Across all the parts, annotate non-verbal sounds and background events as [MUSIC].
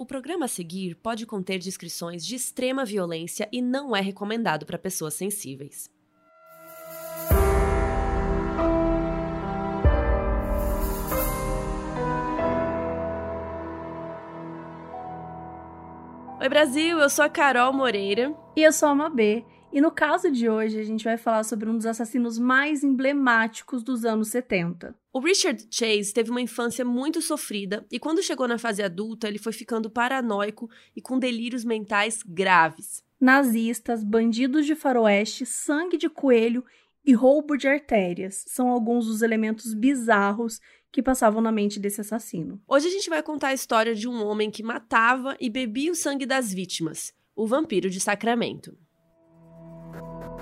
O programa a seguir pode conter descrições de extrema violência e não é recomendado para pessoas sensíveis. Oi, Brasil! Eu sou a Carol Moreira. E eu sou a Mabê. E no caso de hoje, a gente vai falar sobre um dos assassinos mais emblemáticos dos anos 70. O Richard Chase teve uma infância muito sofrida e quando chegou na fase adulta, ele foi ficando paranoico e com delírios mentais graves. Nazistas, bandidos de faroeste, sangue de coelho e roubo de artérias são alguns dos elementos bizarros que passavam na mente desse assassino. Hoje a gente vai contar a história de um homem que matava e bebia o sangue das vítimas, o vampiro de Sacramento. Thank you.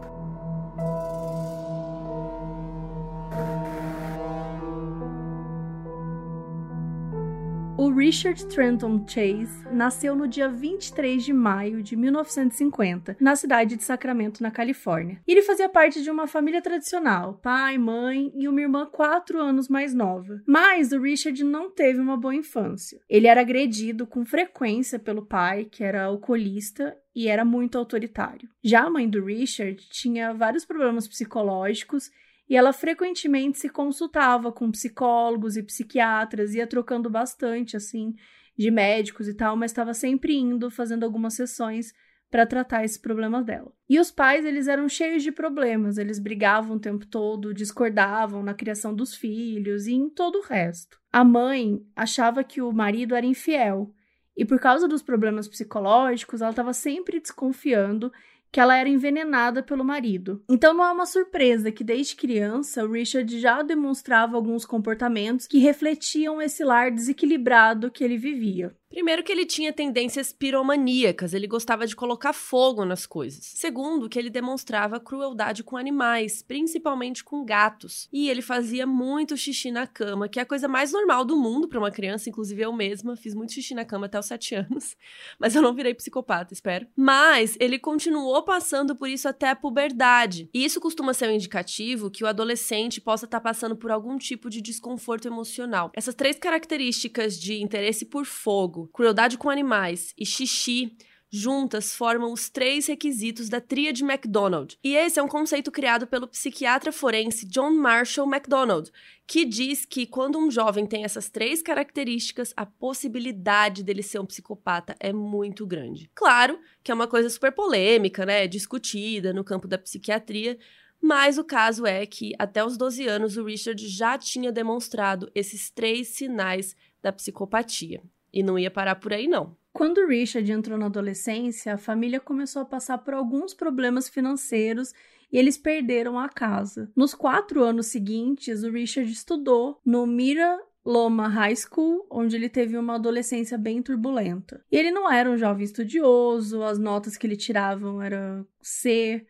O Richard Trenton Chase nasceu no dia 23 de maio de 1950, na cidade de Sacramento, na Califórnia. Ele fazia parte de uma família tradicional, pai, mãe e uma irmã quatro anos mais nova. Mas o Richard não teve uma boa infância. Ele era agredido com frequência pelo pai, que era alcoolista e era muito autoritário. Já a mãe do Richard tinha vários problemas psicológicos e ela frequentemente se consultava com psicólogos e psiquiatras, ia trocando bastante, assim, de médicos e tal, mas estava sempre indo, fazendo algumas sessões para tratar esse problema dela. E os pais, eles eram cheios de problemas, eles brigavam o tempo todo, discordavam na criação dos filhos e em todo o resto. A mãe achava que o marido era infiel, e por causa dos problemas psicológicos, ela estava sempre desconfiando que ela era envenenada pelo marido. Então não é uma surpresa que desde criança o Richard já demonstrava alguns comportamentos que refletiam esse lar desequilibrado que ele vivia. Primeiro que ele tinha tendências piromaníacas, ele gostava de colocar fogo nas coisas. Segundo, que ele demonstrava crueldade com animais, principalmente com gatos. E ele fazia muito xixi na cama, que é a coisa mais normal do mundo para uma criança, inclusive eu mesma fiz muito xixi na cama até os sete anos. [LAUGHS] Mas eu não virei psicopata, espero. Mas ele continuou passando por isso até a puberdade. E isso costuma ser um indicativo que o adolescente possa estar tá passando por algum tipo de desconforto emocional. Essas três características de interesse por fogo, jogo, crueldade com animais e xixi juntas formam os três requisitos da tríade MacDonald. E esse é um conceito criado pelo psiquiatra forense John Marshall MacDonald, que diz que quando um jovem tem essas três características, a possibilidade dele ser um psicopata é muito grande. Claro que é uma coisa super polêmica, né, discutida no campo da psiquiatria, mas o caso é que até os 12 anos o Richard já tinha demonstrado esses três sinais da psicopatia. E não ia parar por aí, não. Quando Richard entrou na adolescência, a família começou a passar por alguns problemas financeiros e eles perderam a casa. Nos quatro anos seguintes, o Richard estudou no Mira Loma High School, onde ele teve uma adolescência bem turbulenta. E ele não era um jovem estudioso, as notas que ele tirava eram C,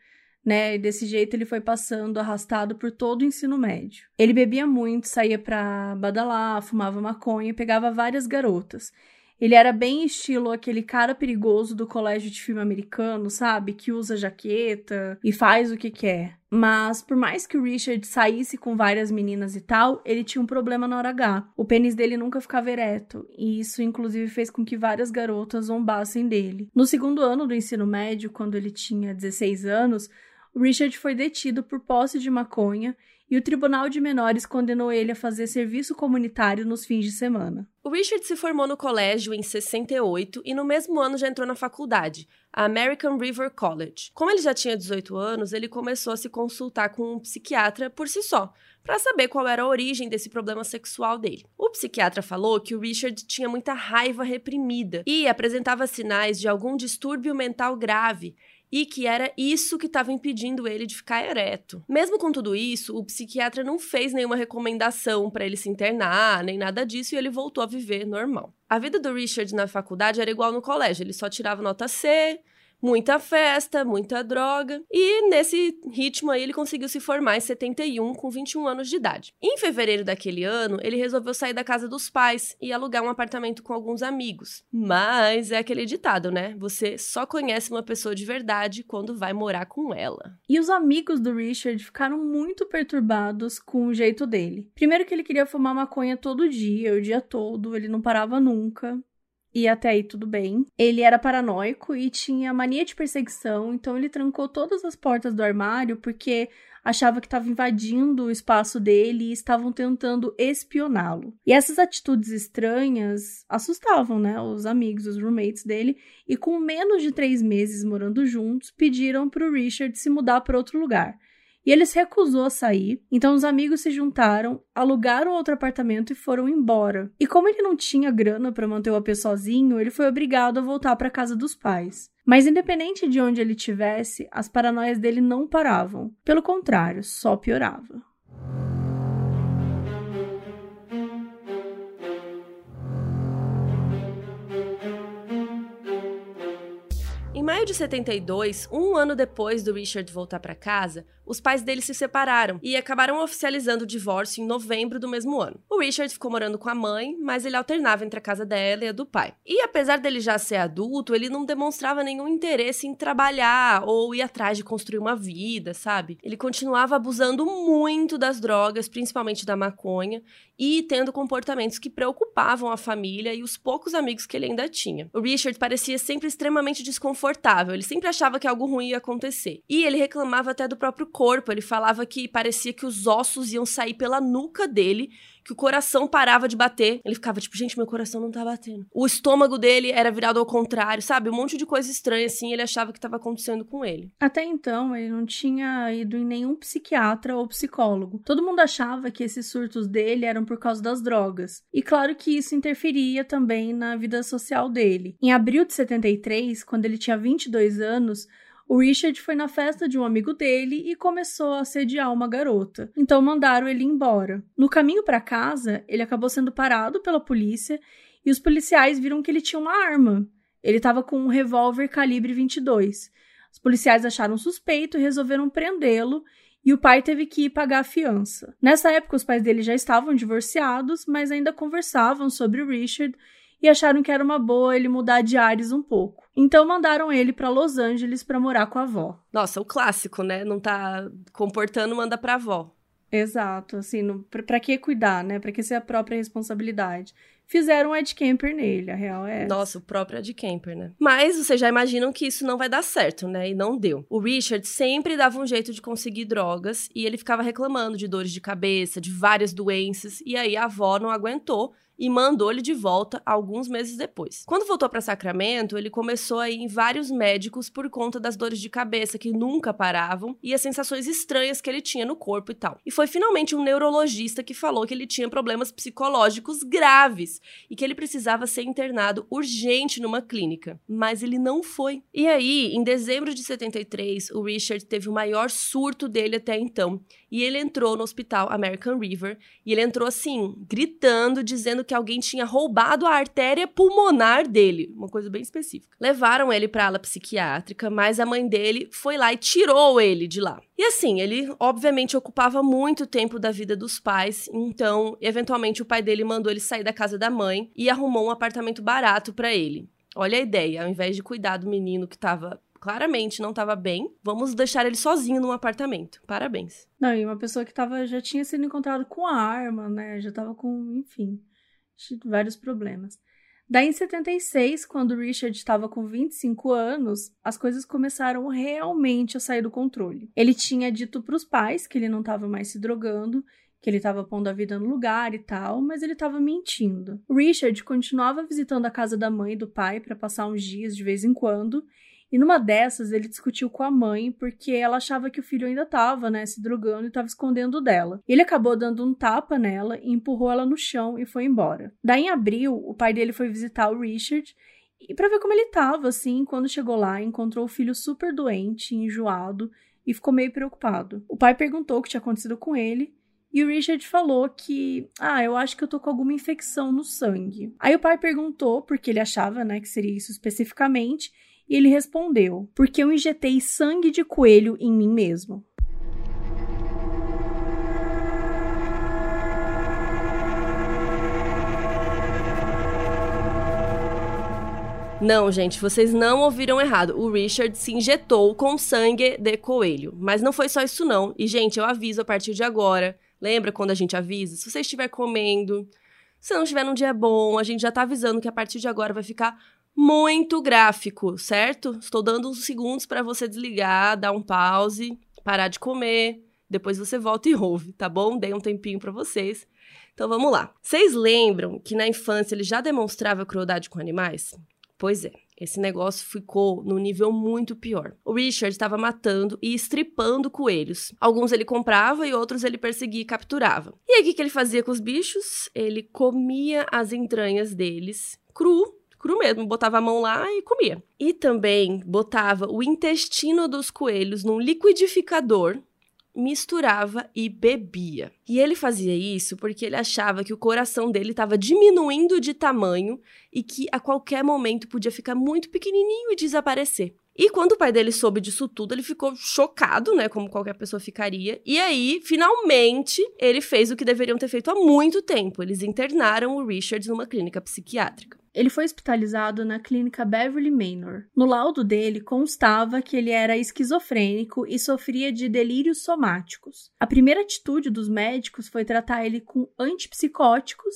né? E desse jeito ele foi passando arrastado por todo o ensino médio. Ele bebia muito, saía pra badalar, fumava maconha e pegava várias garotas. Ele era bem estilo aquele cara perigoso do colégio de filme americano, sabe? Que usa jaqueta e faz o que quer. Mas por mais que o Richard saísse com várias meninas e tal, ele tinha um problema na hora H. O pênis dele nunca ficava ereto, e isso inclusive fez com que várias garotas zombassem dele. No segundo ano do ensino médio, quando ele tinha 16 anos, Richard foi detido por posse de maconha e o Tribunal de Menores condenou ele a fazer serviço comunitário nos fins de semana. O Richard se formou no colégio em 68 e no mesmo ano já entrou na faculdade, a American River College. Como ele já tinha 18 anos, ele começou a se consultar com um psiquiatra por si só, para saber qual era a origem desse problema sexual dele. O psiquiatra falou que o Richard tinha muita raiva reprimida e apresentava sinais de algum distúrbio mental grave e que era isso que estava impedindo ele de ficar ereto. Mesmo com tudo isso, o psiquiatra não fez nenhuma recomendação para ele se internar, nem nada disso, e ele voltou a viver normal. A vida do Richard na faculdade era igual no colégio, ele só tirava nota C, muita festa, muita droga. E nesse ritmo aí ele conseguiu se formar em 71 com 21 anos de idade. Em fevereiro daquele ano, ele resolveu sair da casa dos pais e alugar um apartamento com alguns amigos. Mas é aquele ditado, né? Você só conhece uma pessoa de verdade quando vai morar com ela. E os amigos do Richard ficaram muito perturbados com o jeito dele. Primeiro que ele queria fumar maconha todo dia, o dia todo, ele não parava nunca. E até aí tudo bem. Ele era paranoico e tinha mania de perseguição, então ele trancou todas as portas do armário porque achava que estava invadindo o espaço dele e estavam tentando espioná-lo. E essas atitudes estranhas assustavam, né, os amigos, os roommates dele, e com menos de três meses morando juntos, pediram para o Richard se mudar para outro lugar. E ele se recusou a sair, então os amigos se juntaram, alugaram outro apartamento e foram embora. E como ele não tinha grana para manter o AP sozinho, ele foi obrigado a voltar para casa dos pais. Mas independente de onde ele estivesse, as paranoias dele não paravam. Pelo contrário, só piorava. De 72, um ano depois do Richard voltar para casa, os pais dele se separaram e acabaram oficializando o divórcio em novembro do mesmo ano. O Richard ficou morando com a mãe, mas ele alternava entre a casa dela e a do pai. E apesar dele já ser adulto, ele não demonstrava nenhum interesse em trabalhar ou ir atrás de construir uma vida, sabe? Ele continuava abusando muito das drogas, principalmente da maconha, e tendo comportamentos que preocupavam a família e os poucos amigos que ele ainda tinha. O Richard parecia sempre extremamente desconfortável, ele sempre achava que algo ruim ia acontecer. E ele reclamava até do próprio corpo. Ele falava que parecia que os ossos iam sair pela nuca dele, que o coração parava de bater. Ele ficava tipo, gente, meu coração não tá batendo. O estômago dele era virado ao contrário, sabe? Um monte de coisa estranha assim, ele achava que estava acontecendo com ele. Até então, ele não tinha ido em nenhum psiquiatra ou psicólogo. Todo mundo achava que esses surtos dele eram por causa das drogas. E claro que isso interferia também na vida social dele. Em abril de 73, quando ele tinha 22 anos, o Richard foi na festa de um amigo dele e começou a assediar uma garota. Então mandaram ele embora. No caminho para casa, ele acabou sendo parado pela polícia e os policiais viram que ele tinha uma arma. Ele estava com um revólver calibre 22. Os policiais acharam suspeito e resolveram prendê-lo e o pai teve que ir pagar a fiança. Nessa época, os pais dele já estavam divorciados, mas ainda conversavam sobre o Richard e acharam que era uma boa ele mudar de ares um pouco. Então mandaram ele para Los Angeles para morar com a avó. Nossa, o clássico, né? Não tá comportando, manda pra avó. Exato, assim, pra que cuidar, né? Pra que ser a própria responsabilidade? Fizeram um Ed Camper nele, a real é. Nossa, o próprio Ed Camper, né? Mas vocês já imaginam que isso não vai dar certo, né? E não deu. O Richard sempre dava um jeito de conseguir drogas e ele ficava reclamando de dores de cabeça, de várias doenças, e aí a avó não aguentou e mandou ele de volta alguns meses depois. Quando voltou para Sacramento, ele começou a ir em vários médicos por conta das dores de cabeça que nunca paravam e as sensações estranhas que ele tinha no corpo e tal. E foi finalmente um neurologista que falou que ele tinha problemas psicológicos graves e que ele precisava ser internado urgente numa clínica, mas ele não foi. E aí, em dezembro de 73, o Richard teve o maior surto dele até então, e ele entrou no hospital American River, e ele entrou assim, gritando, dizendo que alguém tinha roubado a artéria pulmonar dele, uma coisa bem específica. Levaram ele para ala psiquiátrica, mas a mãe dele foi lá e tirou ele de lá. E assim, ele obviamente ocupava muito tempo da vida dos pais, então eventualmente o pai dele mandou ele sair da casa da mãe e arrumou um apartamento barato para ele. Olha a ideia, ao invés de cuidar do menino que estava claramente não estava bem, vamos deixar ele sozinho num apartamento. Parabéns. Não, e uma pessoa que tava, já tinha sido encontrado com a arma, né? Já tava com, enfim vários problemas. Daí, em 76, quando Richard estava com 25 anos, as coisas começaram realmente a sair do controle. Ele tinha dito para os pais que ele não estava mais se drogando, que ele estava pondo a vida no lugar e tal, mas ele estava mentindo. Richard continuava visitando a casa da mãe e do pai para passar uns dias de vez em quando, e numa dessas, ele discutiu com a mãe porque ela achava que o filho ainda estava, né, se drogando e estava escondendo dela. Ele acabou dando um tapa nela e empurrou ela no chão e foi embora. Daí, em abril, o pai dele foi visitar o Richard e para ver como ele estava, assim, quando chegou lá, encontrou o filho super doente, enjoado e ficou meio preocupado. O pai perguntou o que tinha acontecido com ele e o Richard falou que, ah, eu acho que eu tô com alguma infecção no sangue. Aí o pai perguntou, porque ele achava, né, que seria isso especificamente, e ele respondeu: Porque eu injetei sangue de coelho em mim mesmo. Não, gente, vocês não ouviram errado. O Richard se injetou com sangue de coelho. Mas não foi só isso, não. E, gente, eu aviso a partir de agora. Lembra quando a gente avisa? Se você estiver comendo, Se não estiver num dia bom, a gente já tá avisando que a partir de agora vai ficar muito gráfico, certo? Estou dando uns segundos para você desligar, dar um pause, parar de comer, depois você volta e ouve, tá bom? Dei um tempinho para vocês. Então vamos lá. Vocês lembram que na infância ele já demonstrava crueldade com animais? Pois é, esse negócio ficou num nível muito pior. O Richard estava matando e estripando coelhos. Alguns ele comprava e outros ele perseguia e capturava. E aí o que ele fazia com os bichos? Ele comia as entranhas deles cru cru mesmo, botava a mão lá e comia. E também botava o intestino dos coelhos num liquidificador misturava e bebia. E ele fazia isso porque ele achava que o coração dele estava diminuindo de tamanho e que a qualquer momento podia ficar muito pequenininho e desaparecer. E quando o pai dele soube disso tudo, ele ficou chocado, né? Como qualquer pessoa ficaria. E aí, finalmente, ele fez o que deveriam ter feito há muito tempo. Eles internaram o Richard numa clínica psiquiátrica. Ele foi hospitalizado na clínica Beverly Manor. No laudo dele constava que ele era esquizofrênico e sofria de delírios somáticos. A primeira atitude dos médicos foi tratar ele com antipsicóticos,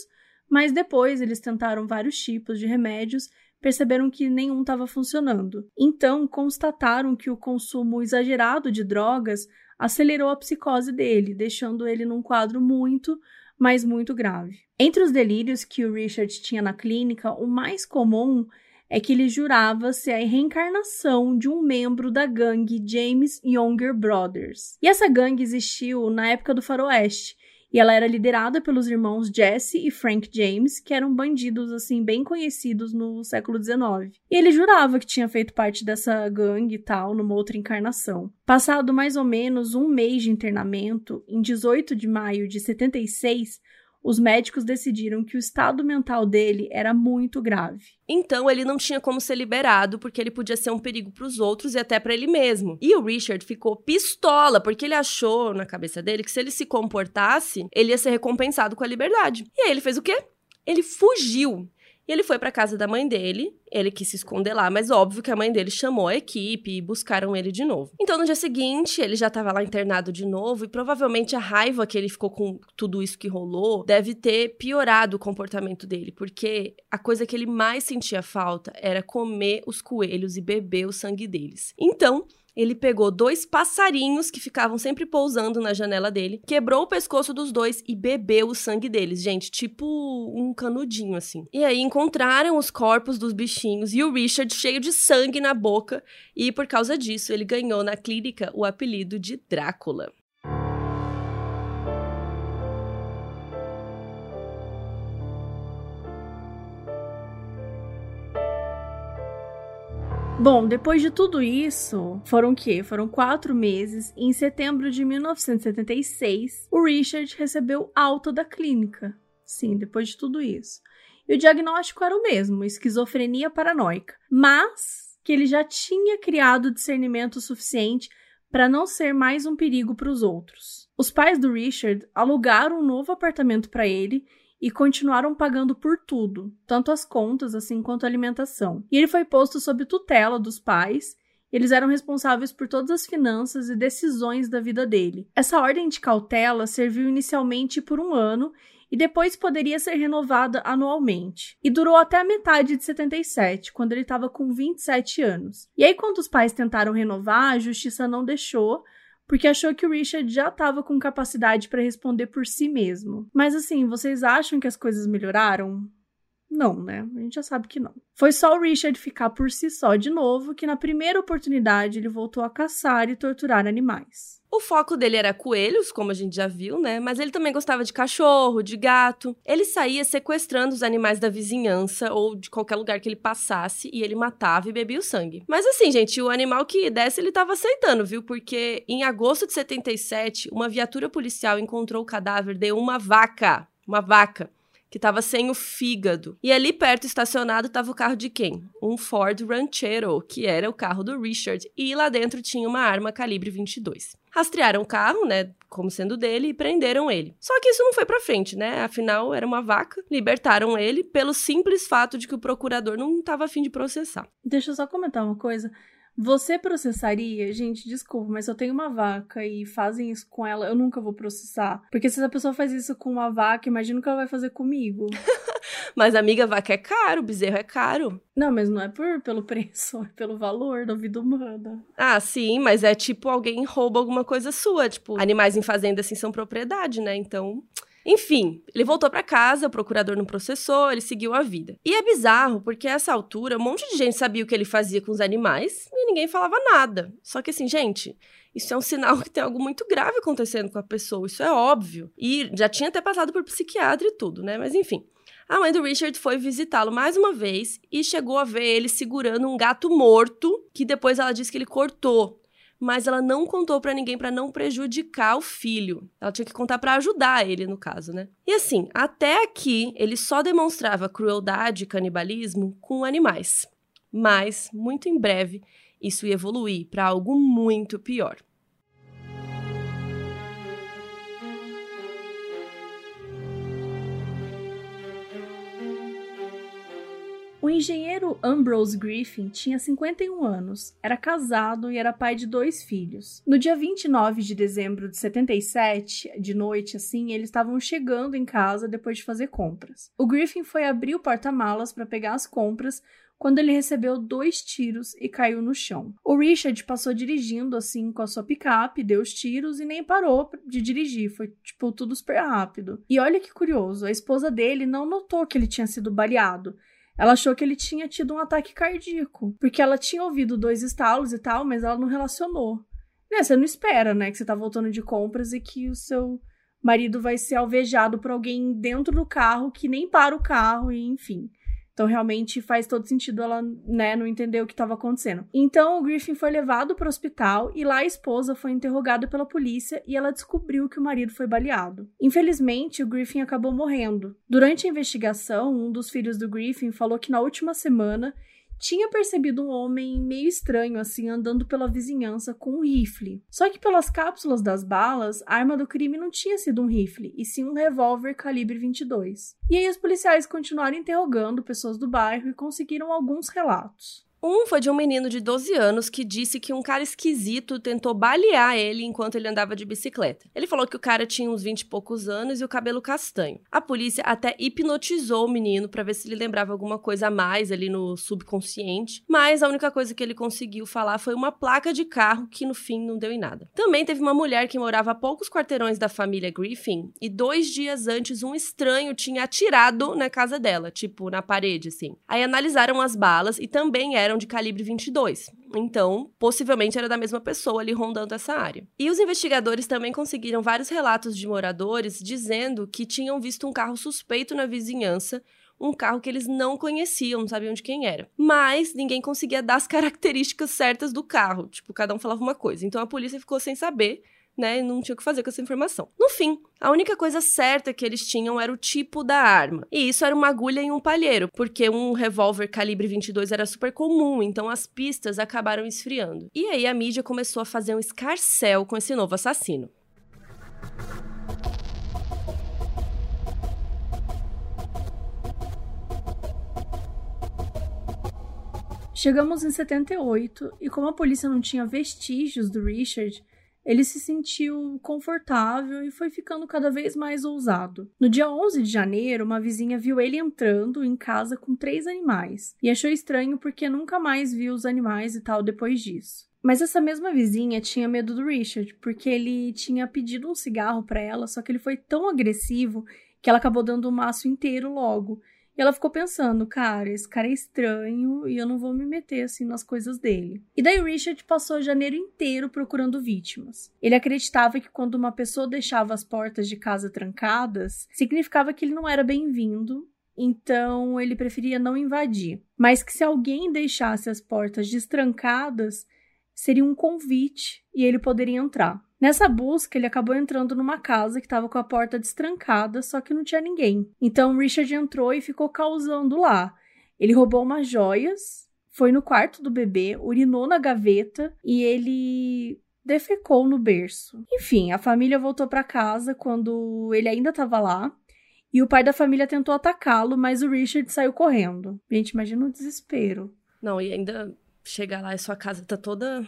mas depois eles tentaram vários tipos de remédios perceberam que nenhum estava funcionando. Então, constataram que o consumo exagerado de drogas acelerou a psicose dele, deixando ele num quadro muito, mas muito grave. Entre os delírios que o Richard tinha na clínica, o mais comum é que ele jurava ser a reencarnação de um membro da gangue James Younger Brothers. E essa gangue existiu na época do Faroeste, e ela era liderada pelos irmãos Jesse e Frank James, que eram bandidos assim bem conhecidos no século XIX. E ele jurava que tinha feito parte dessa gangue e tal numa outra encarnação. Passado mais ou menos um mês de internamento, em 18 de maio de 76, os médicos decidiram que o estado mental dele era muito grave. Então ele não tinha como ser liberado porque ele podia ser um perigo para os outros e até para ele mesmo. E o Richard ficou pistola porque ele achou na cabeça dele que se ele se comportasse, ele ia ser recompensado com a liberdade. E aí ele fez o quê? Ele fugiu. E ele foi para casa da mãe dele, ele quis se esconder lá, mas óbvio que a mãe dele chamou a equipe e buscaram ele de novo. Então no dia seguinte, ele já estava lá internado de novo e provavelmente a raiva que ele ficou com tudo isso que rolou deve ter piorado o comportamento dele, porque a coisa que ele mais sentia falta era comer os coelhos e beber o sangue deles. Então, ele pegou dois passarinhos que ficavam sempre pousando na janela dele, quebrou o pescoço dos dois e bebeu o sangue deles, gente, tipo um canudinho assim. E aí encontraram os corpos dos bichinhos e o Richard cheio de sangue na boca, e por causa disso ele ganhou na clínica o apelido de Drácula. Bom, depois de tudo isso, foram o quê? Foram quatro meses. E em setembro de 1976, o Richard recebeu alta da clínica. Sim, depois de tudo isso. E o diagnóstico era o mesmo, esquizofrenia paranoica. Mas que ele já tinha criado discernimento suficiente para não ser mais um perigo para os outros. Os pais do Richard alugaram um novo apartamento para ele e continuaram pagando por tudo, tanto as contas assim quanto a alimentação. E ele foi posto sob tutela dos pais. Eles eram responsáveis por todas as finanças e decisões da vida dele. Essa ordem de cautela serviu inicialmente por um ano e depois poderia ser renovada anualmente. E durou até a metade de 77, quando ele estava com 27 anos. E aí, quando os pais tentaram renovar, a justiça não deixou, porque achou que o Richard já estava com capacidade para responder por si mesmo. Mas assim, vocês acham que as coisas melhoraram? Não, né? A gente já sabe que não. Foi só o Richard ficar por si só de novo que na primeira oportunidade ele voltou a caçar e torturar animais. O foco dele era coelhos, como a gente já viu, né? Mas ele também gostava de cachorro, de gato. Ele saía sequestrando os animais da vizinhança ou de qualquer lugar que ele passasse e ele matava e bebia o sangue. Mas assim, gente, o animal que desse ele tava aceitando, viu? Porque em agosto de 77, uma viatura policial encontrou o cadáver de uma vaca. Uma vaca que estava sem o fígado. E ali perto, estacionado, estava o carro de quem? Um Ford Ranchero, que era o carro do Richard, e lá dentro tinha uma arma calibre 22. Rastrearam o carro, né, como sendo dele, e prenderam ele. Só que isso não foi para frente, né? Afinal, era uma vaca. Libertaram ele pelo simples fato de que o procurador não estava afim de processar. Deixa eu só comentar uma coisa. Você processaria? Gente, desculpa, mas se eu tenho uma vaca e fazem isso com ela, eu nunca vou processar. Porque se essa pessoa faz isso com uma vaca, imagina o que ela vai fazer comigo. [LAUGHS] mas, amiga, vaca é caro, bezerro é caro. Não, mas não é por, pelo preço, [LAUGHS] é pelo valor da vida humana. Ah, sim, mas é tipo alguém rouba alguma coisa sua. Tipo, animais em fazenda, assim, são propriedade, né? Então. Enfim, ele voltou para casa, o procurador não processou, ele seguiu a vida. E é bizarro, porque a essa altura, um monte de gente sabia o que ele fazia com os animais e ninguém falava nada. Só que assim, gente, isso é um sinal que tem algo muito grave acontecendo com a pessoa, isso é óbvio. E já tinha até passado por psiquiatra e tudo, né? Mas enfim. A mãe do Richard foi visitá-lo mais uma vez e chegou a ver ele segurando um gato morto, que depois ela disse que ele cortou mas ela não contou para ninguém para não prejudicar o filho. Ela tinha que contar para ajudar ele, no caso, né? E assim, até aqui, ele só demonstrava crueldade e canibalismo com animais. Mas, muito em breve, isso ia evoluir para algo muito pior. O engenheiro Ambrose Griffin tinha 51 anos, era casado e era pai de dois filhos. No dia 29 de dezembro de 77, de noite assim, eles estavam chegando em casa depois de fazer compras. O Griffin foi abrir o porta-malas para pegar as compras quando ele recebeu dois tiros e caiu no chão. O Richard passou dirigindo assim com a sua picape, deu os tiros e nem parou de dirigir, foi tipo tudo super rápido. E olha que curioso, a esposa dele não notou que ele tinha sido baleado. Ela achou que ele tinha tido um ataque cardíaco, porque ela tinha ouvido dois estalos e tal, mas ela não relacionou. Né, você não espera, né, que você tá voltando de compras e que o seu marido vai ser alvejado por alguém dentro do carro que nem para o carro e enfim. Então, realmente faz todo sentido ela, né, não entender o que estava acontecendo. Então, o Griffin foi levado para o hospital e lá a esposa foi interrogada pela polícia e ela descobriu que o marido foi baleado. Infelizmente, o Griffin acabou morrendo. Durante a investigação, um dos filhos do Griffin falou que na última semana tinha percebido um homem meio estranho, assim, andando pela vizinhança com um rifle. Só que pelas cápsulas das balas, a arma do crime não tinha sido um rifle, e sim um revólver calibre 22. E aí os policiais continuaram interrogando pessoas do bairro e conseguiram alguns relatos. Um foi de um menino de 12 anos que disse que um cara esquisito tentou balear ele enquanto ele andava de bicicleta. Ele falou que o cara tinha uns 20 e poucos anos e o cabelo castanho. A polícia até hipnotizou o menino para ver se ele lembrava alguma coisa a mais ali no subconsciente, mas a única coisa que ele conseguiu falar foi uma placa de carro que no fim não deu em nada. Também teve uma mulher que morava a poucos quarteirões da família Griffin e dois dias antes um estranho tinha atirado na casa dela, tipo na parede assim. Aí analisaram as balas e também eram eram de calibre 22. Então, possivelmente era da mesma pessoa ali rondando essa área. E os investigadores também conseguiram vários relatos de moradores dizendo que tinham visto um carro suspeito na vizinhança um carro que eles não conheciam, não sabiam de quem era. Mas ninguém conseguia dar as [LAUGHS] características certas do carro. Tipo, cada um falava uma coisa. Então a polícia ficou sem saber né? Não tinha o que fazer com essa informação. No fim, a única coisa certa que eles tinham era o tipo da arma. E isso era uma agulha em um palheiro, porque um revólver calibre 22 era super comum, então as pistas acabaram esfriando. E aí a mídia começou a fazer um escarcel com esse novo assassino. Chegamos em 78 e como a polícia não tinha vestígios do Richard, ele se sentiu confortável e foi ficando cada vez mais ousado. No dia 11 de janeiro, uma vizinha viu ele entrando em casa com três animais e achou estranho porque nunca mais viu os animais e tal depois disso. Mas essa mesma vizinha tinha medo do Richard, porque ele tinha pedido um cigarro para ela, só que ele foi tão agressivo que ela acabou dando o maço inteiro logo. E ela ficou pensando, cara, esse cara é estranho e eu não vou me meter assim nas coisas dele. E daí Richard passou janeiro inteiro procurando vítimas. Ele acreditava que quando uma pessoa deixava as portas de casa trancadas, significava que ele não era bem-vindo então ele preferia não invadir. Mas que se alguém deixasse as portas destrancadas, seria um convite e ele poderia entrar. Nessa busca, ele acabou entrando numa casa que estava com a porta destrancada, só que não tinha ninguém. Então Richard entrou e ficou causando lá. Ele roubou umas joias, foi no quarto do bebê, urinou na gaveta e ele defecou no berço. Enfim, a família voltou para casa quando ele ainda estava lá. E o pai da família tentou atacá-lo, mas o Richard saiu correndo. Gente, imagina o desespero. Não, e ainda chega lá e sua casa tá toda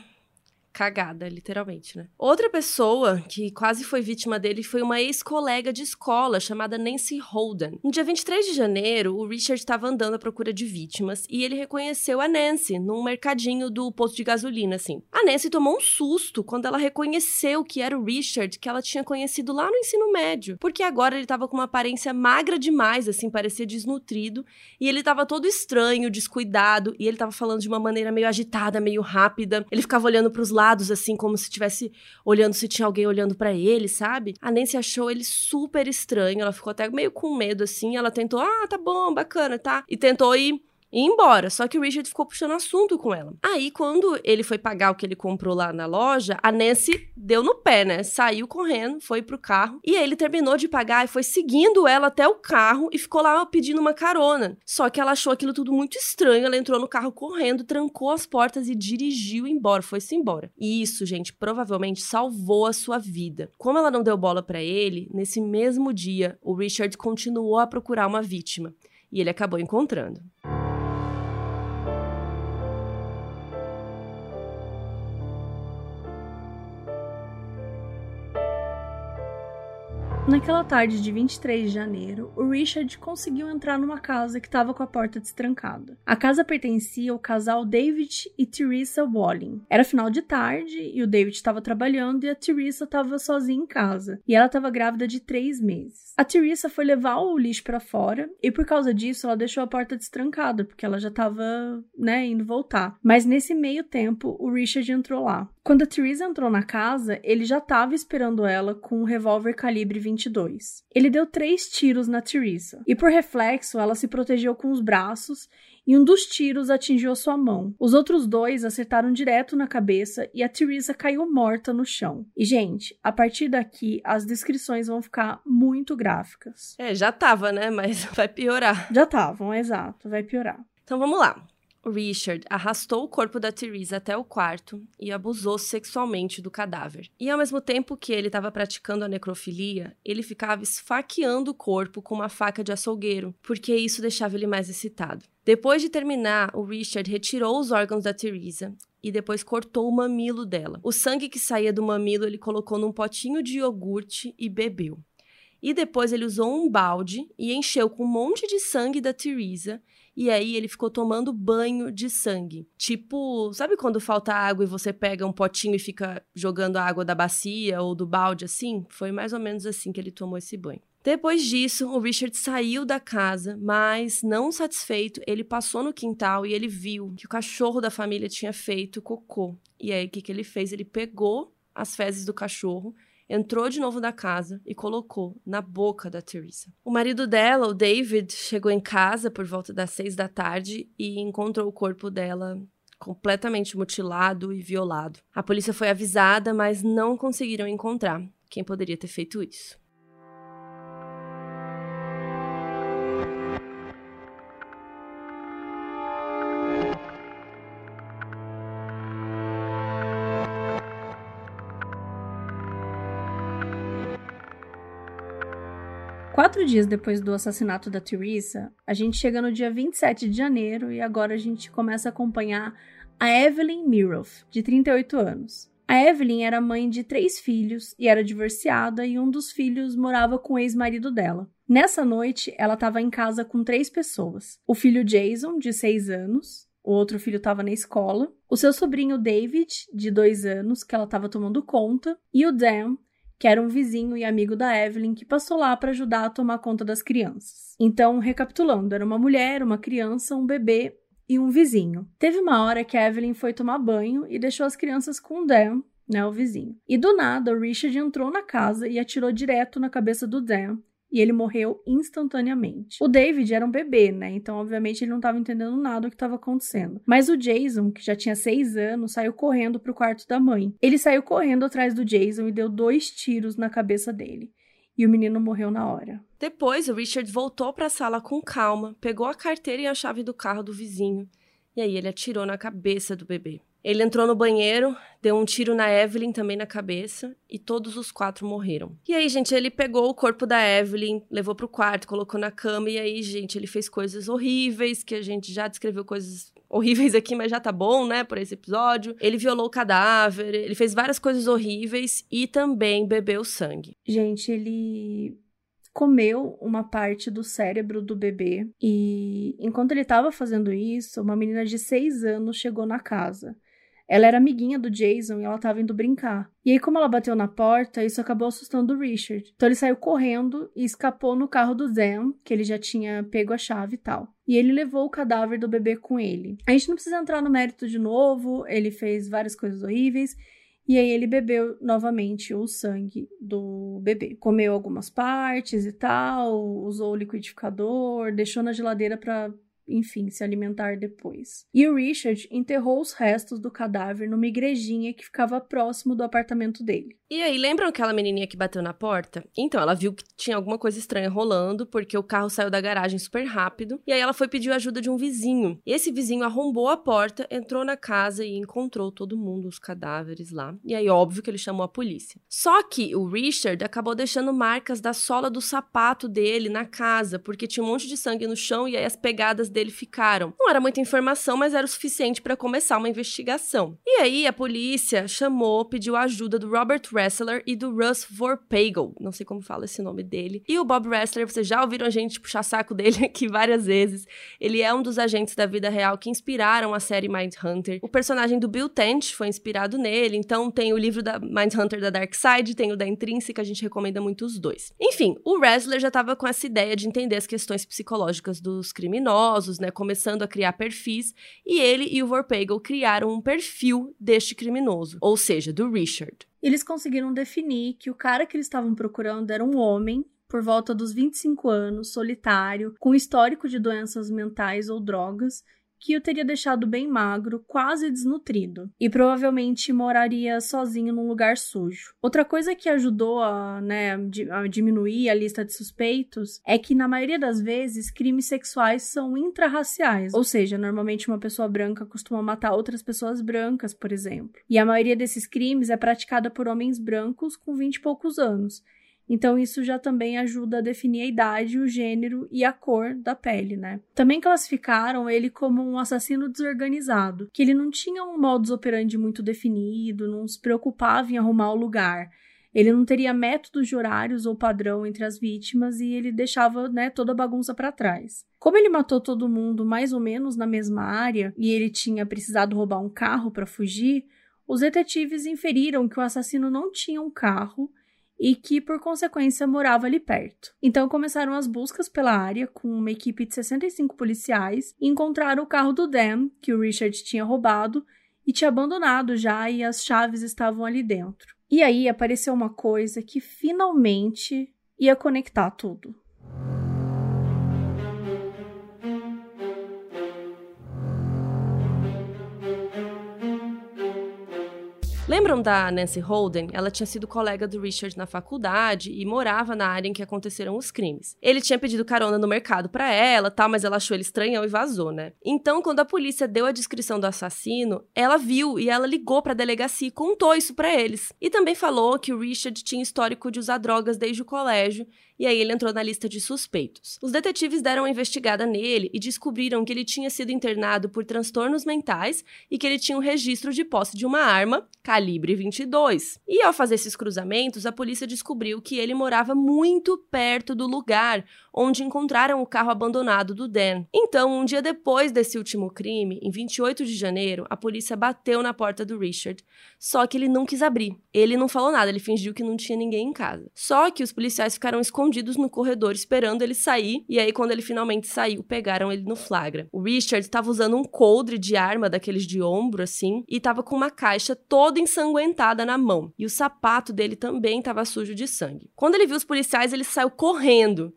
cagada, literalmente, né? Outra pessoa que quase foi vítima dele foi uma ex-colega de escola chamada Nancy Holden. No dia 23 de janeiro, o Richard estava andando à procura de vítimas e ele reconheceu a Nancy num mercadinho do posto de gasolina, assim. A Nancy tomou um susto quando ela reconheceu que era o Richard que ela tinha conhecido lá no ensino médio, porque agora ele estava com uma aparência magra demais, assim, parecia desnutrido, e ele estava todo estranho, descuidado, e ele estava falando de uma maneira meio agitada, meio rápida. Ele ficava olhando para os lados lados, assim, como se estivesse olhando se tinha alguém olhando para ele, sabe? A Nancy achou ele super estranho, ela ficou até meio com medo, assim. Ela tentou, ah, tá bom, bacana, tá? E tentou ir e ir embora. Só que o Richard ficou puxando assunto com ela. Aí, quando ele foi pagar o que ele comprou lá na loja, a Nancy deu no pé, né? Saiu correndo, foi pro carro. E ele terminou de pagar e foi seguindo ela até o carro e ficou lá pedindo uma carona. Só que ela achou aquilo tudo muito estranho. Ela entrou no carro correndo, trancou as portas e dirigiu embora. Foi-se embora. E isso, gente, provavelmente salvou a sua vida. Como ela não deu bola para ele, nesse mesmo dia, o Richard continuou a procurar uma vítima. E ele acabou encontrando. Naquela tarde de 23 de janeiro, o Richard conseguiu entrar numa casa que estava com a porta destrancada. A casa pertencia ao casal David e Teresa Walling. Era final de tarde e o David estava trabalhando e a Teresa estava sozinha em casa. E ela estava grávida de três meses. A Teresa foi levar o lixo para fora e por causa disso ela deixou a porta destrancada porque ela já estava, né, indo voltar. Mas nesse meio tempo o Richard entrou lá. Quando a Teresa entrou na casa, ele já estava esperando ela com um revólver calibre 22. Ele deu três tiros na Teresa, e por reflexo ela se protegeu com os braços e um dos tiros atingiu a sua mão. Os outros dois acertaram direto na cabeça e a Teresa caiu morta no chão. E, gente, a partir daqui as descrições vão ficar muito gráficas. É, já tava, né? Mas [LAUGHS] vai piorar. Já estavam, exato, vai piorar. Então vamos lá. Richard arrastou o corpo da Teresa até o quarto e abusou sexualmente do cadáver. E ao mesmo tempo que ele estava praticando a necrofilia, ele ficava esfaqueando o corpo com uma faca de açougueiro, porque isso deixava ele mais excitado. Depois de terminar, o Richard retirou os órgãos da Teresa e depois cortou o mamilo dela. O sangue que saía do mamilo ele colocou num potinho de iogurte e bebeu. E depois ele usou um balde e encheu com um monte de sangue da Teresa e aí ele ficou tomando banho de sangue. Tipo, sabe quando falta água e você pega um potinho e fica jogando a água da bacia ou do balde assim? Foi mais ou menos assim que ele tomou esse banho. Depois disso, o Richard saiu da casa, mas não satisfeito, ele passou no quintal e ele viu que o cachorro da família tinha feito cocô. E aí o que, que ele fez? Ele pegou as fezes do cachorro entrou de novo na casa e colocou na boca da Teresa. O marido dela, o David, chegou em casa por volta das seis da tarde e encontrou o corpo dela completamente mutilado e violado. A polícia foi avisada, mas não conseguiram encontrar quem poderia ter feito isso. Quatro dias depois do assassinato da Teresa, a gente chega no dia 27 de janeiro e agora a gente começa a acompanhar a Evelyn Miroff, de 38 anos. A Evelyn era mãe de três filhos e era divorciada, e um dos filhos morava com o ex-marido dela. Nessa noite, ela estava em casa com três pessoas: o filho Jason, de seis anos, o outro filho estava na escola, o seu sobrinho David, de dois anos, que ela estava tomando conta, e o Dan, que era um vizinho e amigo da Evelyn que passou lá para ajudar a tomar conta das crianças. Então, recapitulando, era uma mulher, uma criança, um bebê e um vizinho. Teve uma hora que a Evelyn foi tomar banho e deixou as crianças com o Dan, né, o vizinho. E do nada, o Richard entrou na casa e atirou direto na cabeça do Dan, e ele morreu instantaneamente. O David era um bebê, né? Então, obviamente, ele não estava entendendo nada do que estava acontecendo. Mas o Jason, que já tinha seis anos, saiu correndo para o quarto da mãe. Ele saiu correndo atrás do Jason e deu dois tiros na cabeça dele. E o menino morreu na hora. Depois, o Richard voltou para a sala com calma, pegou a carteira e a chave do carro do vizinho. E aí ele atirou na cabeça do bebê. Ele entrou no banheiro, deu um tiro na Evelyn também na cabeça e todos os quatro morreram. E aí, gente, ele pegou o corpo da Evelyn, levou pro quarto, colocou na cama e aí, gente, ele fez coisas horríveis que a gente já descreveu coisas horríveis aqui, mas já tá bom, né, por esse episódio. Ele violou o cadáver, ele fez várias coisas horríveis e também bebeu sangue. Gente, ele comeu uma parte do cérebro do bebê e enquanto ele estava fazendo isso, uma menina de seis anos chegou na casa. Ela era amiguinha do Jason e ela estava indo brincar. E aí, como ela bateu na porta, isso acabou assustando o Richard. Então ele saiu correndo e escapou no carro do Zan, que ele já tinha pego a chave e tal. E ele levou o cadáver do bebê com ele. A gente não precisa entrar no mérito de novo, ele fez várias coisas horríveis. E aí ele bebeu novamente o sangue do bebê. Comeu algumas partes e tal, usou o liquidificador, deixou na geladeira para enfim, se alimentar depois. E o Richard enterrou os restos do cadáver numa igrejinha que ficava próximo do apartamento dele. E aí, lembram aquela menininha que bateu na porta? Então, ela viu que tinha alguma coisa estranha rolando, porque o carro saiu da garagem super rápido, e aí ela foi pedir ajuda de um vizinho. E esse vizinho arrombou a porta, entrou na casa e encontrou todo mundo, os cadáveres lá. E aí, óbvio que ele chamou a polícia. Só que o Richard acabou deixando marcas da sola do sapato dele na casa, porque tinha um monte de sangue no chão e aí as pegadas dele ficaram. Não era muita informação, mas era o suficiente para começar uma investigação. E aí a polícia chamou, pediu a ajuda do Robert Ressler e do Russ Vorpagel, não sei como fala esse nome dele. E o Bob Ressler, vocês já ouviram a gente puxar saco dele [LAUGHS] aqui várias vezes. Ele é um dos agentes da vida real que inspiraram a série Mindhunter. O personagem do Bill Tench foi inspirado nele, então tem o livro da Mindhunter da Dark Side, tem o da Intrínseca, a gente recomenda muito os dois. Enfim, o Ressler já estava com essa ideia de entender as questões psicológicas dos criminosos, né, começando a criar perfis, e ele e o Vorpagel criaram um perfil deste criminoso, ou seja, do Richard. Eles conseguiram definir que o cara que eles estavam procurando era um homem por volta dos 25 anos, solitário, com histórico de doenças mentais ou drogas que o teria deixado bem magro, quase desnutrido, e provavelmente moraria sozinho num lugar sujo. Outra coisa que ajudou a, né, a diminuir a lista de suspeitos é que, na maioria das vezes, crimes sexuais são intrarraciais, ou seja, normalmente uma pessoa branca costuma matar outras pessoas brancas, por exemplo. E a maioria desses crimes é praticada por homens brancos com 20 e poucos anos. Então, isso já também ajuda a definir a idade, o gênero e a cor da pele, né? Também classificaram ele como um assassino desorganizado, que ele não tinha um modus operandi muito definido, não se preocupava em arrumar o lugar. Ele não teria métodos de horários ou padrão entre as vítimas e ele deixava né, toda a bagunça para trás. Como ele matou todo mundo mais ou menos na mesma área e ele tinha precisado roubar um carro para fugir, os detetives inferiram que o assassino não tinha um carro e que, por consequência, morava ali perto. Então começaram as buscas pela área com uma equipe de 65 policiais e encontraram o carro do Dan, que o Richard tinha roubado e tinha abandonado já e as chaves estavam ali dentro. E aí apareceu uma coisa que finalmente ia conectar tudo. Lembram da Nancy Holden? Ela tinha sido colega do Richard na faculdade e morava na área em que aconteceram os crimes. Ele tinha pedido carona no mercado para ela, tal, mas ela achou ele estranhão e vazou, né? Então, quando a polícia deu a descrição do assassino, ela viu e ela ligou para a delegacia e contou isso para eles. E também falou que o Richard tinha histórico de usar drogas desde o colégio e aí ele entrou na lista de suspeitos. Os detetives deram uma investigada nele e descobriram que ele tinha sido internado por transtornos mentais e que ele tinha um registro de posse de uma arma calibre 22. E ao fazer esses cruzamentos, a polícia descobriu que ele morava muito perto do lugar onde encontraram o carro abandonado do Dan. Então, um dia depois desse último crime, em 28 de janeiro, a polícia bateu na porta do Richard, só que ele não quis abrir. Ele não falou nada, ele fingiu que não tinha ninguém em casa. Só que os policiais ficaram escondidos no corredor esperando ele sair, e aí quando ele finalmente saiu, pegaram ele no flagra. O Richard estava usando um coldre de arma daqueles de ombro assim, e estava com uma caixa toda ensanguentada na mão, e o sapato dele também estava sujo de sangue. Quando ele viu os policiais, ele saiu correndo.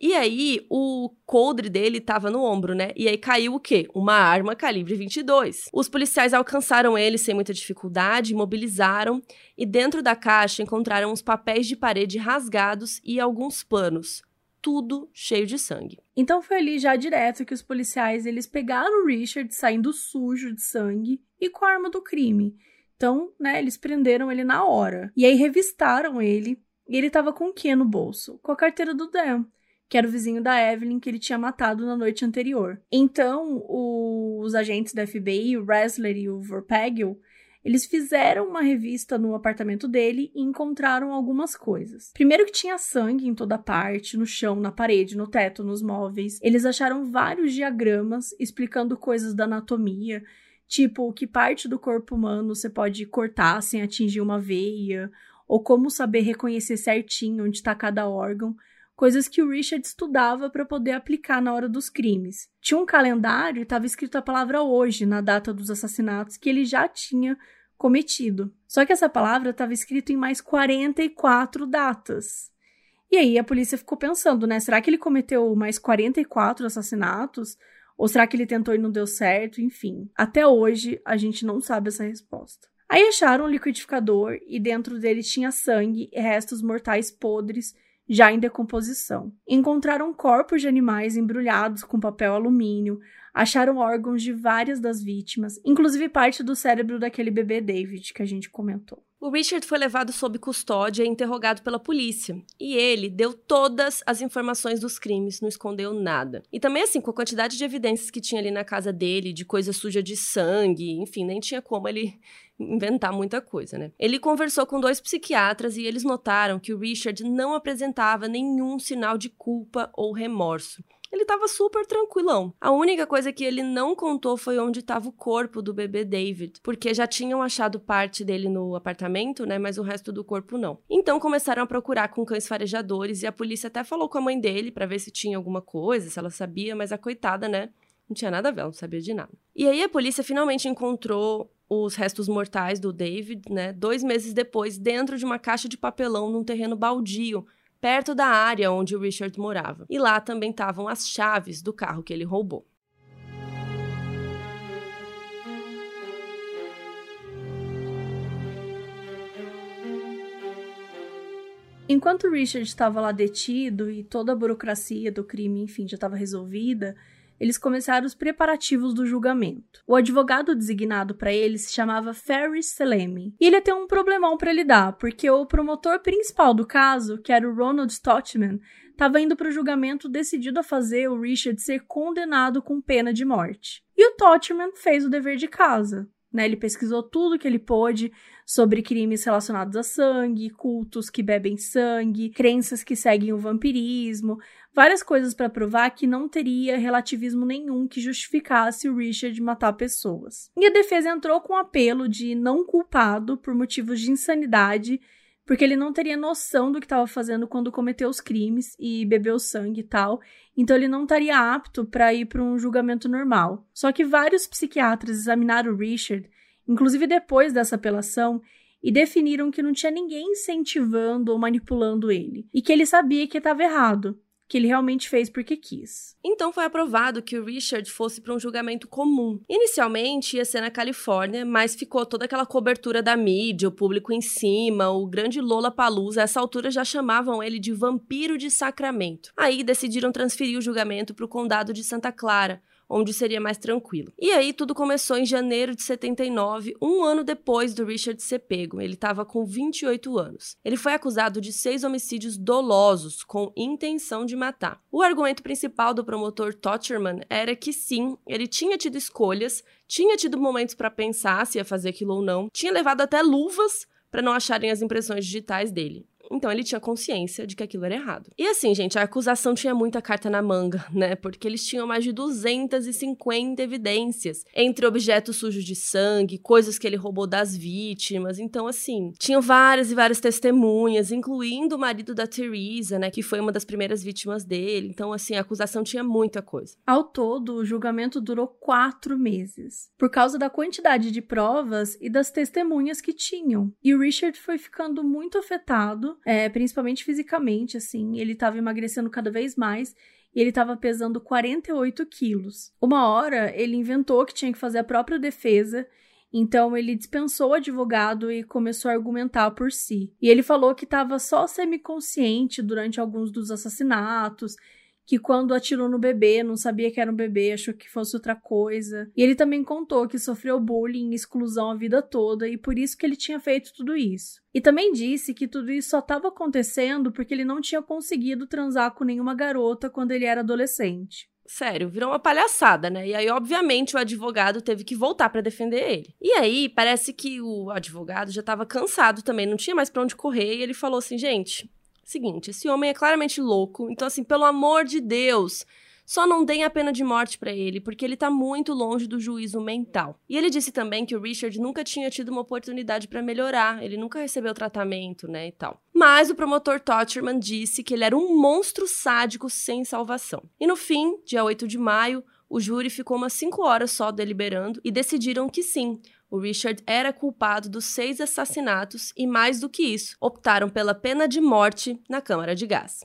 E aí, o coldre dele tava no ombro, né? E aí caiu o quê? Uma arma calibre 22. Os policiais alcançaram ele sem muita dificuldade, imobilizaram e dentro da caixa encontraram os papéis de parede rasgados e alguns panos. Tudo cheio de sangue. Então foi ali já direto que os policiais eles pegaram o Richard saindo sujo de sangue e com a arma do crime. Então, né, eles prenderam ele na hora. E aí revistaram ele e ele tava com o que no bolso? Com a carteira do Dan que era o vizinho da Evelyn que ele tinha matado na noite anterior. Então, o, os agentes da FBI, o Ressler e o Verpagel, eles fizeram uma revista no apartamento dele e encontraram algumas coisas. Primeiro que tinha sangue em toda parte, no chão, na parede, no teto, nos móveis. Eles acharam vários diagramas explicando coisas da anatomia, tipo que parte do corpo humano você pode cortar sem atingir uma veia, ou como saber reconhecer certinho onde está cada órgão coisas que o Richard estudava para poder aplicar na hora dos crimes. Tinha um calendário e estava escrito a palavra hoje na data dos assassinatos que ele já tinha cometido. Só que essa palavra estava escrita em mais 44 datas. E aí a polícia ficou pensando, né? Será que ele cometeu mais 44 assassinatos? Ou será que ele tentou e não deu certo? Enfim, até hoje a gente não sabe essa resposta. Aí acharam um liquidificador e dentro dele tinha sangue e restos mortais podres já em decomposição. Encontraram corpos de animais embrulhados com papel alumínio, acharam órgãos de várias das vítimas, inclusive parte do cérebro daquele bebê David que a gente comentou. O Richard foi levado sob custódia e interrogado pela polícia. E ele deu todas as informações dos crimes, não escondeu nada. E também, assim, com a quantidade de evidências que tinha ali na casa dele, de coisa suja de sangue, enfim, nem tinha como ele inventar muita coisa, né? Ele conversou com dois psiquiatras e eles notaram que o Richard não apresentava nenhum sinal de culpa ou remorso. Ele estava super tranquilão. A única coisa que ele não contou foi onde estava o corpo do bebê David, porque já tinham achado parte dele no apartamento, né, mas o resto do corpo não. Então começaram a procurar com cães farejadores e a polícia até falou com a mãe dele para ver se tinha alguma coisa, se ela sabia, mas a coitada, né, não tinha nada a ver, não sabia de nada. E aí a polícia finalmente encontrou os restos mortais do David, né, dois meses depois, dentro de uma caixa de papelão num terreno baldio, perto da área onde o Richard morava. E lá também estavam as chaves do carro que ele roubou. Enquanto Richard estava lá detido e toda a burocracia do crime, enfim, já estava resolvida, eles começaram os preparativos do julgamento. O advogado designado para ele se chamava Ferris Selemy. E ele ter um problemão para lidar, porque o promotor principal do caso, que era o Ronald Stottman, estava indo para o julgamento decidido a fazer o Richard ser condenado com pena de morte. E o Totman fez o dever de casa. Né? Ele pesquisou tudo que ele pôde sobre crimes relacionados a sangue, cultos que bebem sangue, crenças que seguem o vampirismo, várias coisas para provar que não teria relativismo nenhum que justificasse o Richard matar pessoas. E a defesa entrou com um apelo de não culpado por motivos de insanidade porque ele não teria noção do que estava fazendo quando cometeu os crimes e bebeu sangue e tal, então ele não estaria apto para ir para um julgamento normal. Só que vários psiquiatras examinaram Richard, inclusive depois dessa apelação, e definiram que não tinha ninguém incentivando ou manipulando ele, e que ele sabia que estava errado que ele realmente fez porque quis. Então foi aprovado que o Richard fosse para um julgamento comum. Inicialmente ia ser na Califórnia, mas ficou toda aquela cobertura da mídia, o público em cima, o grande Lola Palusa. A essa altura já chamavam ele de vampiro de Sacramento. Aí decidiram transferir o julgamento para o condado de Santa Clara, onde seria mais tranquilo. E aí tudo começou em janeiro de 79, um ano depois do Richard ser pego. Ele estava com 28 anos. Ele foi acusado de seis homicídios dolosos com intenção de matar. O argumento principal do promotor Totcherman era que sim, ele tinha tido escolhas, tinha tido momentos para pensar se ia fazer aquilo ou não, tinha levado até luvas para não acharem as impressões digitais dele. Então ele tinha consciência de que aquilo era errado. E assim, gente, a acusação tinha muita carta na manga, [LAUGHS] né? Porque eles tinham mais de 250 evidências, entre objetos sujos de sangue, coisas que ele roubou das vítimas. Então, assim, tinham várias e várias testemunhas, incluindo o marido da Teresa, né? Que foi uma das primeiras vítimas dele. Então, assim, a acusação tinha muita coisa. Ao todo, o julgamento durou quatro meses, por causa da quantidade de provas e das testemunhas que tinham. E o Richard foi ficando muito afetado é, principalmente fisicamente, assim. Ele estava emagrecendo cada vez mais e ele estava pesando 48 quilos. Uma hora, ele inventou que tinha que fazer a própria defesa, então ele dispensou o advogado e começou a argumentar por si. E ele falou que estava só semiconsciente durante alguns dos assassinatos, que quando atirou no bebê, não sabia que era um bebê, achou que fosse outra coisa. E ele também contou que sofreu bullying e exclusão a vida toda e por isso que ele tinha feito tudo isso. E também disse que tudo isso só estava acontecendo porque ele não tinha conseguido transar com nenhuma garota quando ele era adolescente. Sério, virou uma palhaçada, né? E aí, obviamente, o advogado teve que voltar para defender ele. E aí, parece que o advogado já tava cansado também, não tinha mais pra onde correr, e ele falou assim: gente, seguinte, esse homem é claramente louco, então, assim, pelo amor de Deus, só não deem a pena de morte para ele, porque ele tá muito longe do juízo mental. E ele disse também que o Richard nunca tinha tido uma oportunidade para melhorar, ele nunca recebeu tratamento, né, e tal. Mas o promotor Totcherman disse que ele era um monstro sádico sem salvação. E no fim, dia 8 de maio, o júri ficou umas 5 horas só deliberando e decidiram que sim, o Richard era culpado dos seis assassinatos e, mais do que isso, optaram pela pena de morte na Câmara de Gás.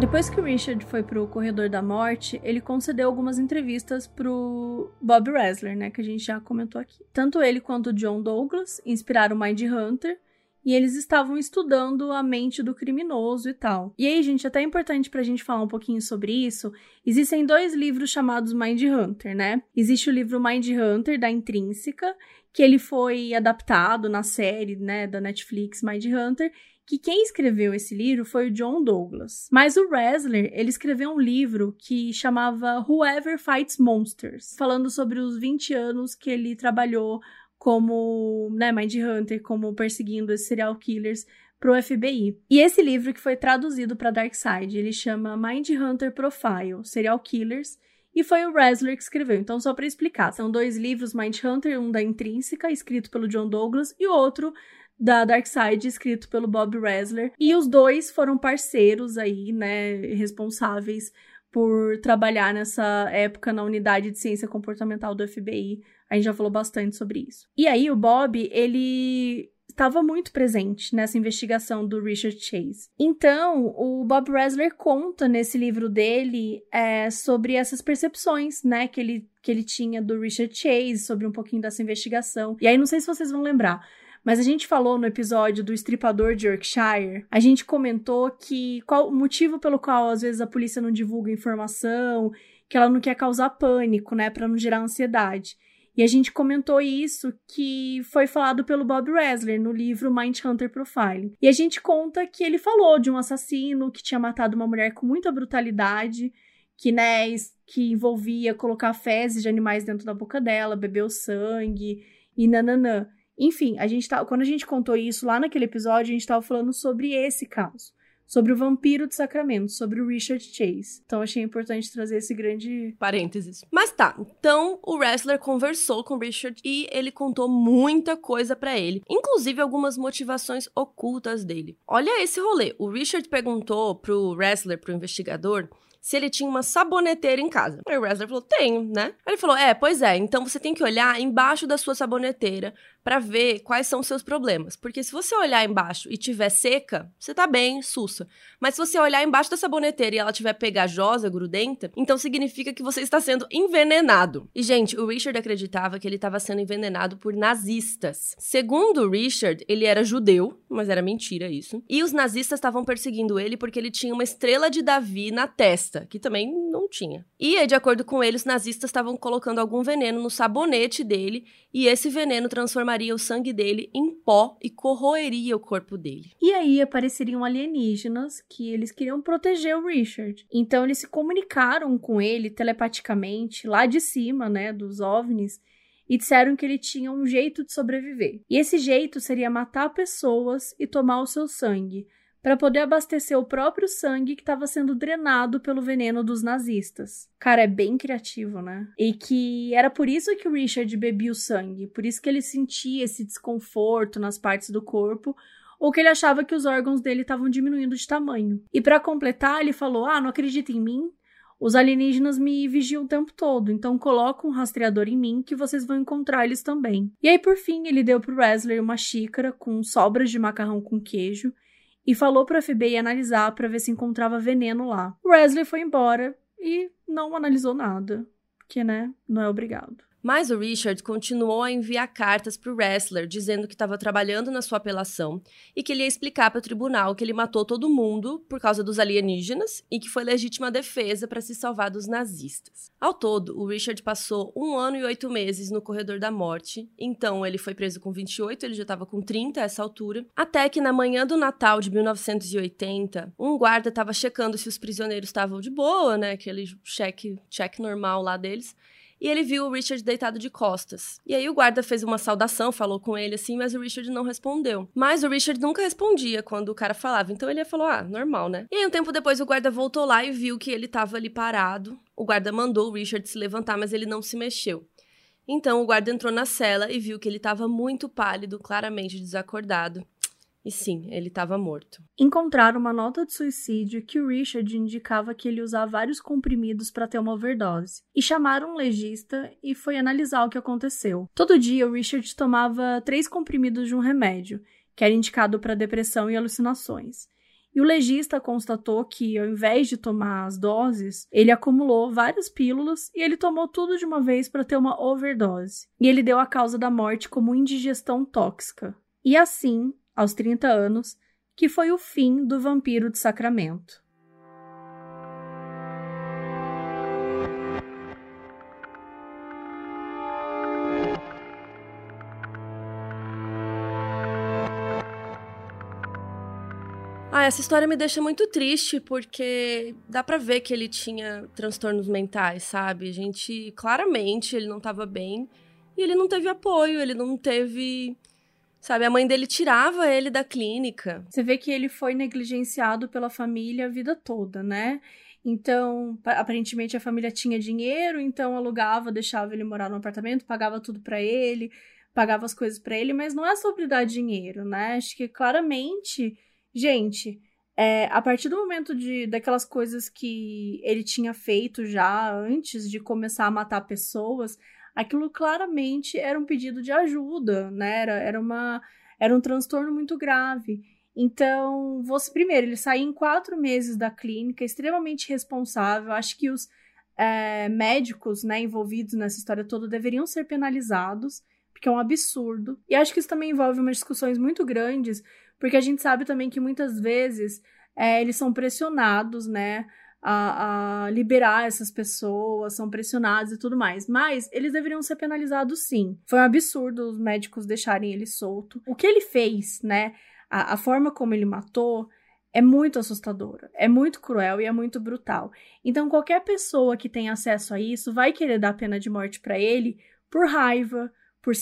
Depois que o Richard foi pro Corredor da Morte, ele concedeu algumas entrevistas pro Bob Ressler, né, que a gente já comentou aqui. Tanto ele quanto o John Douglas inspiraram Mind Hunter, e eles estavam estudando a mente do criminoso e tal. E aí, gente, até é importante pra gente falar um pouquinho sobre isso. Existem dois livros chamados Mind Hunter, né? Existe o livro Mind Hunter da Intrínseca, que ele foi adaptado na série, né, da Netflix Mind Hunter, que quem escreveu esse livro foi o John Douglas. Mas o Ressler, ele escreveu um livro que chamava Whoever Fights Monsters, falando sobre os 20 anos que ele trabalhou como, né, Mind Hunter, como perseguindo esses serial killers pro FBI. E esse livro que foi traduzido para Dark Side, ele chama Mind Hunter Profile, Serial Killers, e foi o Ressler que escreveu. Então, só para explicar, são dois livros Mind Hunter, um da Intrínseca, escrito pelo John Douglas, e outro da Dark Side, escrito pelo Bob Ressler. E os dois foram parceiros aí, né, responsáveis por trabalhar nessa época na unidade de ciência comportamental do FBI. A gente já falou bastante sobre isso. E aí o Bob, ele estava muito presente nessa investigação do Richard Chase. Então, o Bob Ressler conta nesse livro dele é, sobre essas percepções, né, que ele, que ele tinha do Richard Chase, sobre um pouquinho dessa investigação. E aí, não sei se vocês vão lembrar, mas a gente falou no episódio do estripador de Yorkshire, a gente comentou que qual o motivo pelo qual às vezes a polícia não divulga informação, que ela não quer causar pânico, né, para não gerar ansiedade. E a gente comentou isso que foi falado pelo Bob Ressler no livro Mind Hunter Profile. E a gente conta que ele falou de um assassino que tinha matado uma mulher com muita brutalidade, que, né, que envolvia colocar fezes de animais dentro da boca dela, beber o sangue e nananã. Enfim, a gente tá, quando a gente contou isso lá naquele episódio, a gente estava falando sobre esse caso. Sobre o vampiro de Sacramento, sobre o Richard Chase. Então achei importante trazer esse grande. Parênteses. Mas tá, então o wrestler conversou com o Richard e ele contou muita coisa para ele, inclusive algumas motivações ocultas dele. Olha esse rolê. O Richard perguntou pro wrestler, pro investigador, se ele tinha uma saboneteira em casa. Aí o wrestler falou: tenho, né? Aí ele falou: é, pois é, então você tem que olhar embaixo da sua saboneteira para ver quais são os seus problemas. Porque se você olhar embaixo e tiver seca, você tá bem, sussa. Mas se você olhar embaixo da saboneteira e ela tiver pegajosa, grudenta, então significa que você está sendo envenenado. E, gente, o Richard acreditava que ele estava sendo envenenado por nazistas. Segundo o Richard, ele era judeu, mas era mentira isso. E os nazistas estavam perseguindo ele porque ele tinha uma estrela de Davi na testa, que também não tinha. E, de acordo com ele, os nazistas estavam colocando algum veneno no sabonete dele e esse veneno transformaria o sangue dele em pó e corroeria o corpo dele. E aí apareceriam alienígenas que eles queriam proteger o Richard. Então eles se comunicaram com ele telepaticamente lá de cima, né, dos OVNIs, e disseram que ele tinha um jeito de sobreviver. E esse jeito seria matar pessoas e tomar o seu sangue, para poder abastecer o próprio sangue que estava sendo drenado pelo veneno dos nazistas. Cara, é bem criativo, né? E que era por isso que o Richard bebia o sangue, por isso que ele sentia esse desconforto nas partes do corpo, ou que ele achava que os órgãos dele estavam diminuindo de tamanho. E para completar, ele falou: "Ah, não acredita em mim? Os alienígenas me vigiam o tempo todo, então coloca um rastreador em mim que vocês vão encontrar eles também. E aí, por fim, ele deu pro Wesley uma xícara com sobras de macarrão com queijo e falou para a FBI analisar para ver se encontrava veneno lá. O Wesley foi embora e não analisou nada, porque, né, não é obrigado. Mas o Richard continuou a enviar cartas para o wrestler dizendo que estava trabalhando na sua apelação e que ele ia explicar para o tribunal que ele matou todo mundo por causa dos alienígenas e que foi legítima defesa para se salvar dos nazistas. Ao todo, o Richard passou um ano e oito meses no corredor da morte, então ele foi preso com 28, ele já estava com 30 a essa altura, até que na manhã do Natal de 1980, um guarda estava checando se os prisioneiros estavam de boa, né, aquele cheque, cheque normal lá deles, e ele viu o Richard deitado de costas. E aí o guarda fez uma saudação, falou com ele assim, mas o Richard não respondeu. Mas o Richard nunca respondia quando o cara falava, então ele falou: "Ah, normal, né?". E aí um tempo depois o guarda voltou lá e viu que ele tava ali parado. O guarda mandou o Richard se levantar, mas ele não se mexeu. Então o guarda entrou na cela e viu que ele estava muito pálido, claramente desacordado. E sim, ele estava morto. Encontraram uma nota de suicídio que o Richard indicava que ele usava vários comprimidos para ter uma overdose. E chamaram um legista e foi analisar o que aconteceu. Todo dia o Richard tomava três comprimidos de um remédio, que era indicado para depressão e alucinações. E o legista constatou que, ao invés de tomar as doses, ele acumulou várias pílulas e ele tomou tudo de uma vez para ter uma overdose. E ele deu a causa da morte como indigestão tóxica. E assim, aos 30 anos, que foi o fim do Vampiro de Sacramento. Ah, essa história me deixa muito triste porque dá para ver que ele tinha transtornos mentais, sabe? A gente claramente ele não estava bem e ele não teve apoio, ele não teve Sabe, a mãe dele tirava ele da clínica. Você vê que ele foi negligenciado pela família a vida toda, né? Então, aparentemente a família tinha dinheiro, então alugava, deixava ele morar no apartamento, pagava tudo para ele, pagava as coisas para ele, mas não é sobre dar dinheiro, né? Acho que claramente, gente, é, a partir do momento de daquelas coisas que ele tinha feito já antes de começar a matar pessoas, aquilo claramente era um pedido de ajuda, né? Era, era, uma, era um transtorno muito grave. Então, você, primeiro, ele saiu em quatro meses da clínica, extremamente responsável. Acho que os é, médicos né, envolvidos nessa história toda deveriam ser penalizados, porque é um absurdo. E acho que isso também envolve umas discussões muito grandes, porque a gente sabe também que muitas vezes é, eles são pressionados, né? A, a, liberar essas pessoas, são pressionados e tudo mais. Mas eles deveriam ser penalizados sim. Foi um absurdo os médicos deixarem ele solto. O que ele fez, né? A, a forma como ele matou é muito assustadora, é muito cruel e é muito brutal. Então, qualquer pessoa que tem acesso a isso vai querer dar pena de morte para ele por raiva, por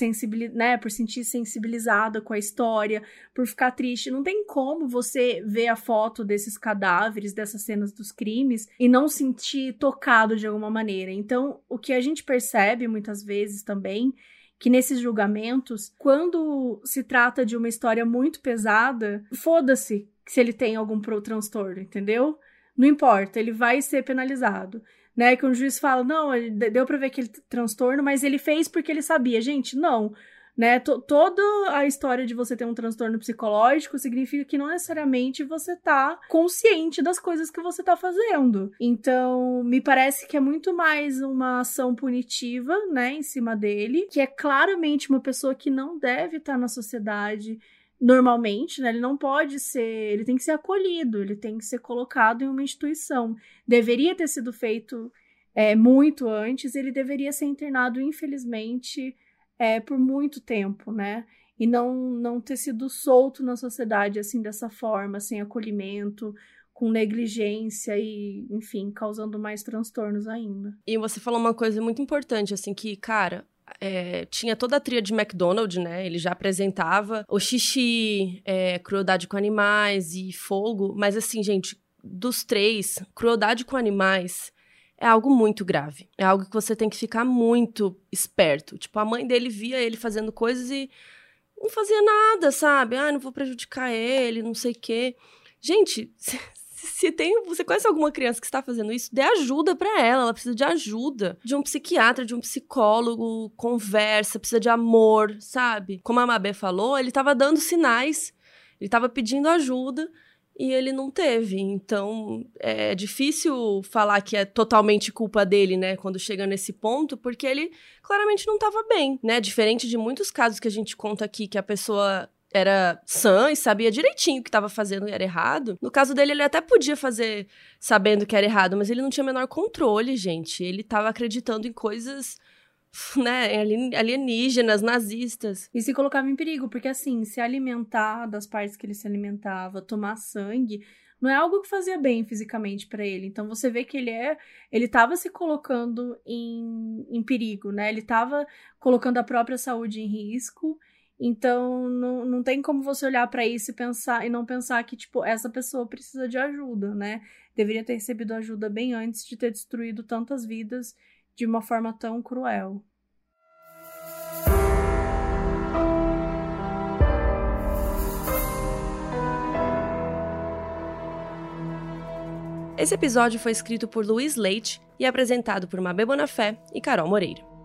né, por sentir sensibilizada com a história, por ficar triste. Não tem como você ver a foto desses cadáveres, dessas cenas dos crimes e não sentir tocado de alguma maneira. Então, o que a gente percebe muitas vezes também que nesses julgamentos, quando se trata de uma história muito pesada, foda-se se ele tem algum transtorno, entendeu? Não importa, ele vai ser penalizado né? Que um juiz fala, não, deu para ver aquele transtorno, mas ele fez porque ele sabia. Gente, não. Né? Toda a história de você ter um transtorno psicológico significa que não necessariamente você tá consciente das coisas que você tá fazendo. Então, me parece que é muito mais uma ação punitiva, né, em cima dele, que é claramente uma pessoa que não deve estar tá na sociedade normalmente, né? Ele não pode ser, ele tem que ser acolhido, ele tem que ser colocado em uma instituição. Deveria ter sido feito é, muito antes, ele deveria ser internado, infelizmente, é, por muito tempo, né? E não, não ter sido solto na sociedade assim dessa forma, sem acolhimento, com negligência e, enfim, causando mais transtornos ainda. E você falou uma coisa muito importante, assim, que, cara, é, tinha toda a tria de McDonald's, né? Ele já apresentava o xixi, é, crueldade com animais e fogo. Mas assim, gente, dos três, crueldade com animais é algo muito grave. É algo que você tem que ficar muito esperto. Tipo, a mãe dele via ele fazendo coisas e não fazia nada, sabe? Ah, não vou prejudicar ele, não sei o quê. Gente, [LAUGHS] se tem, você conhece alguma criança que está fazendo isso, dê ajuda para ela, ela precisa de ajuda, de um psiquiatra, de um psicólogo, conversa, precisa de amor, sabe? Como a Mabê falou, ele estava dando sinais, ele estava pedindo ajuda e ele não teve. Então, é difícil falar que é totalmente culpa dele, né, quando chega nesse ponto, porque ele claramente não estava bem, né? Diferente de muitos casos que a gente conta aqui que a pessoa era sã e sabia direitinho o que estava fazendo e era errado. No caso dele, ele até podia fazer sabendo que era errado, mas ele não tinha o menor controle, gente. Ele estava acreditando em coisas [LAUGHS] né, alienígenas, nazistas. E se colocava em perigo, porque assim, se alimentar das partes que ele se alimentava, tomar sangue, não é algo que fazia bem fisicamente para ele. Então você vê que ele é, ele estava se colocando em, em perigo, né? Ele estava colocando a própria saúde em risco. Então não, não tem como você olhar para isso e pensar e não pensar que tipo essa pessoa precisa de ajuda, né? Deveria ter recebido ajuda bem antes de ter destruído tantas vidas de uma forma tão cruel. Esse episódio foi escrito por Luiz Leite e apresentado por Mabê Bonafé e Carol Moreira.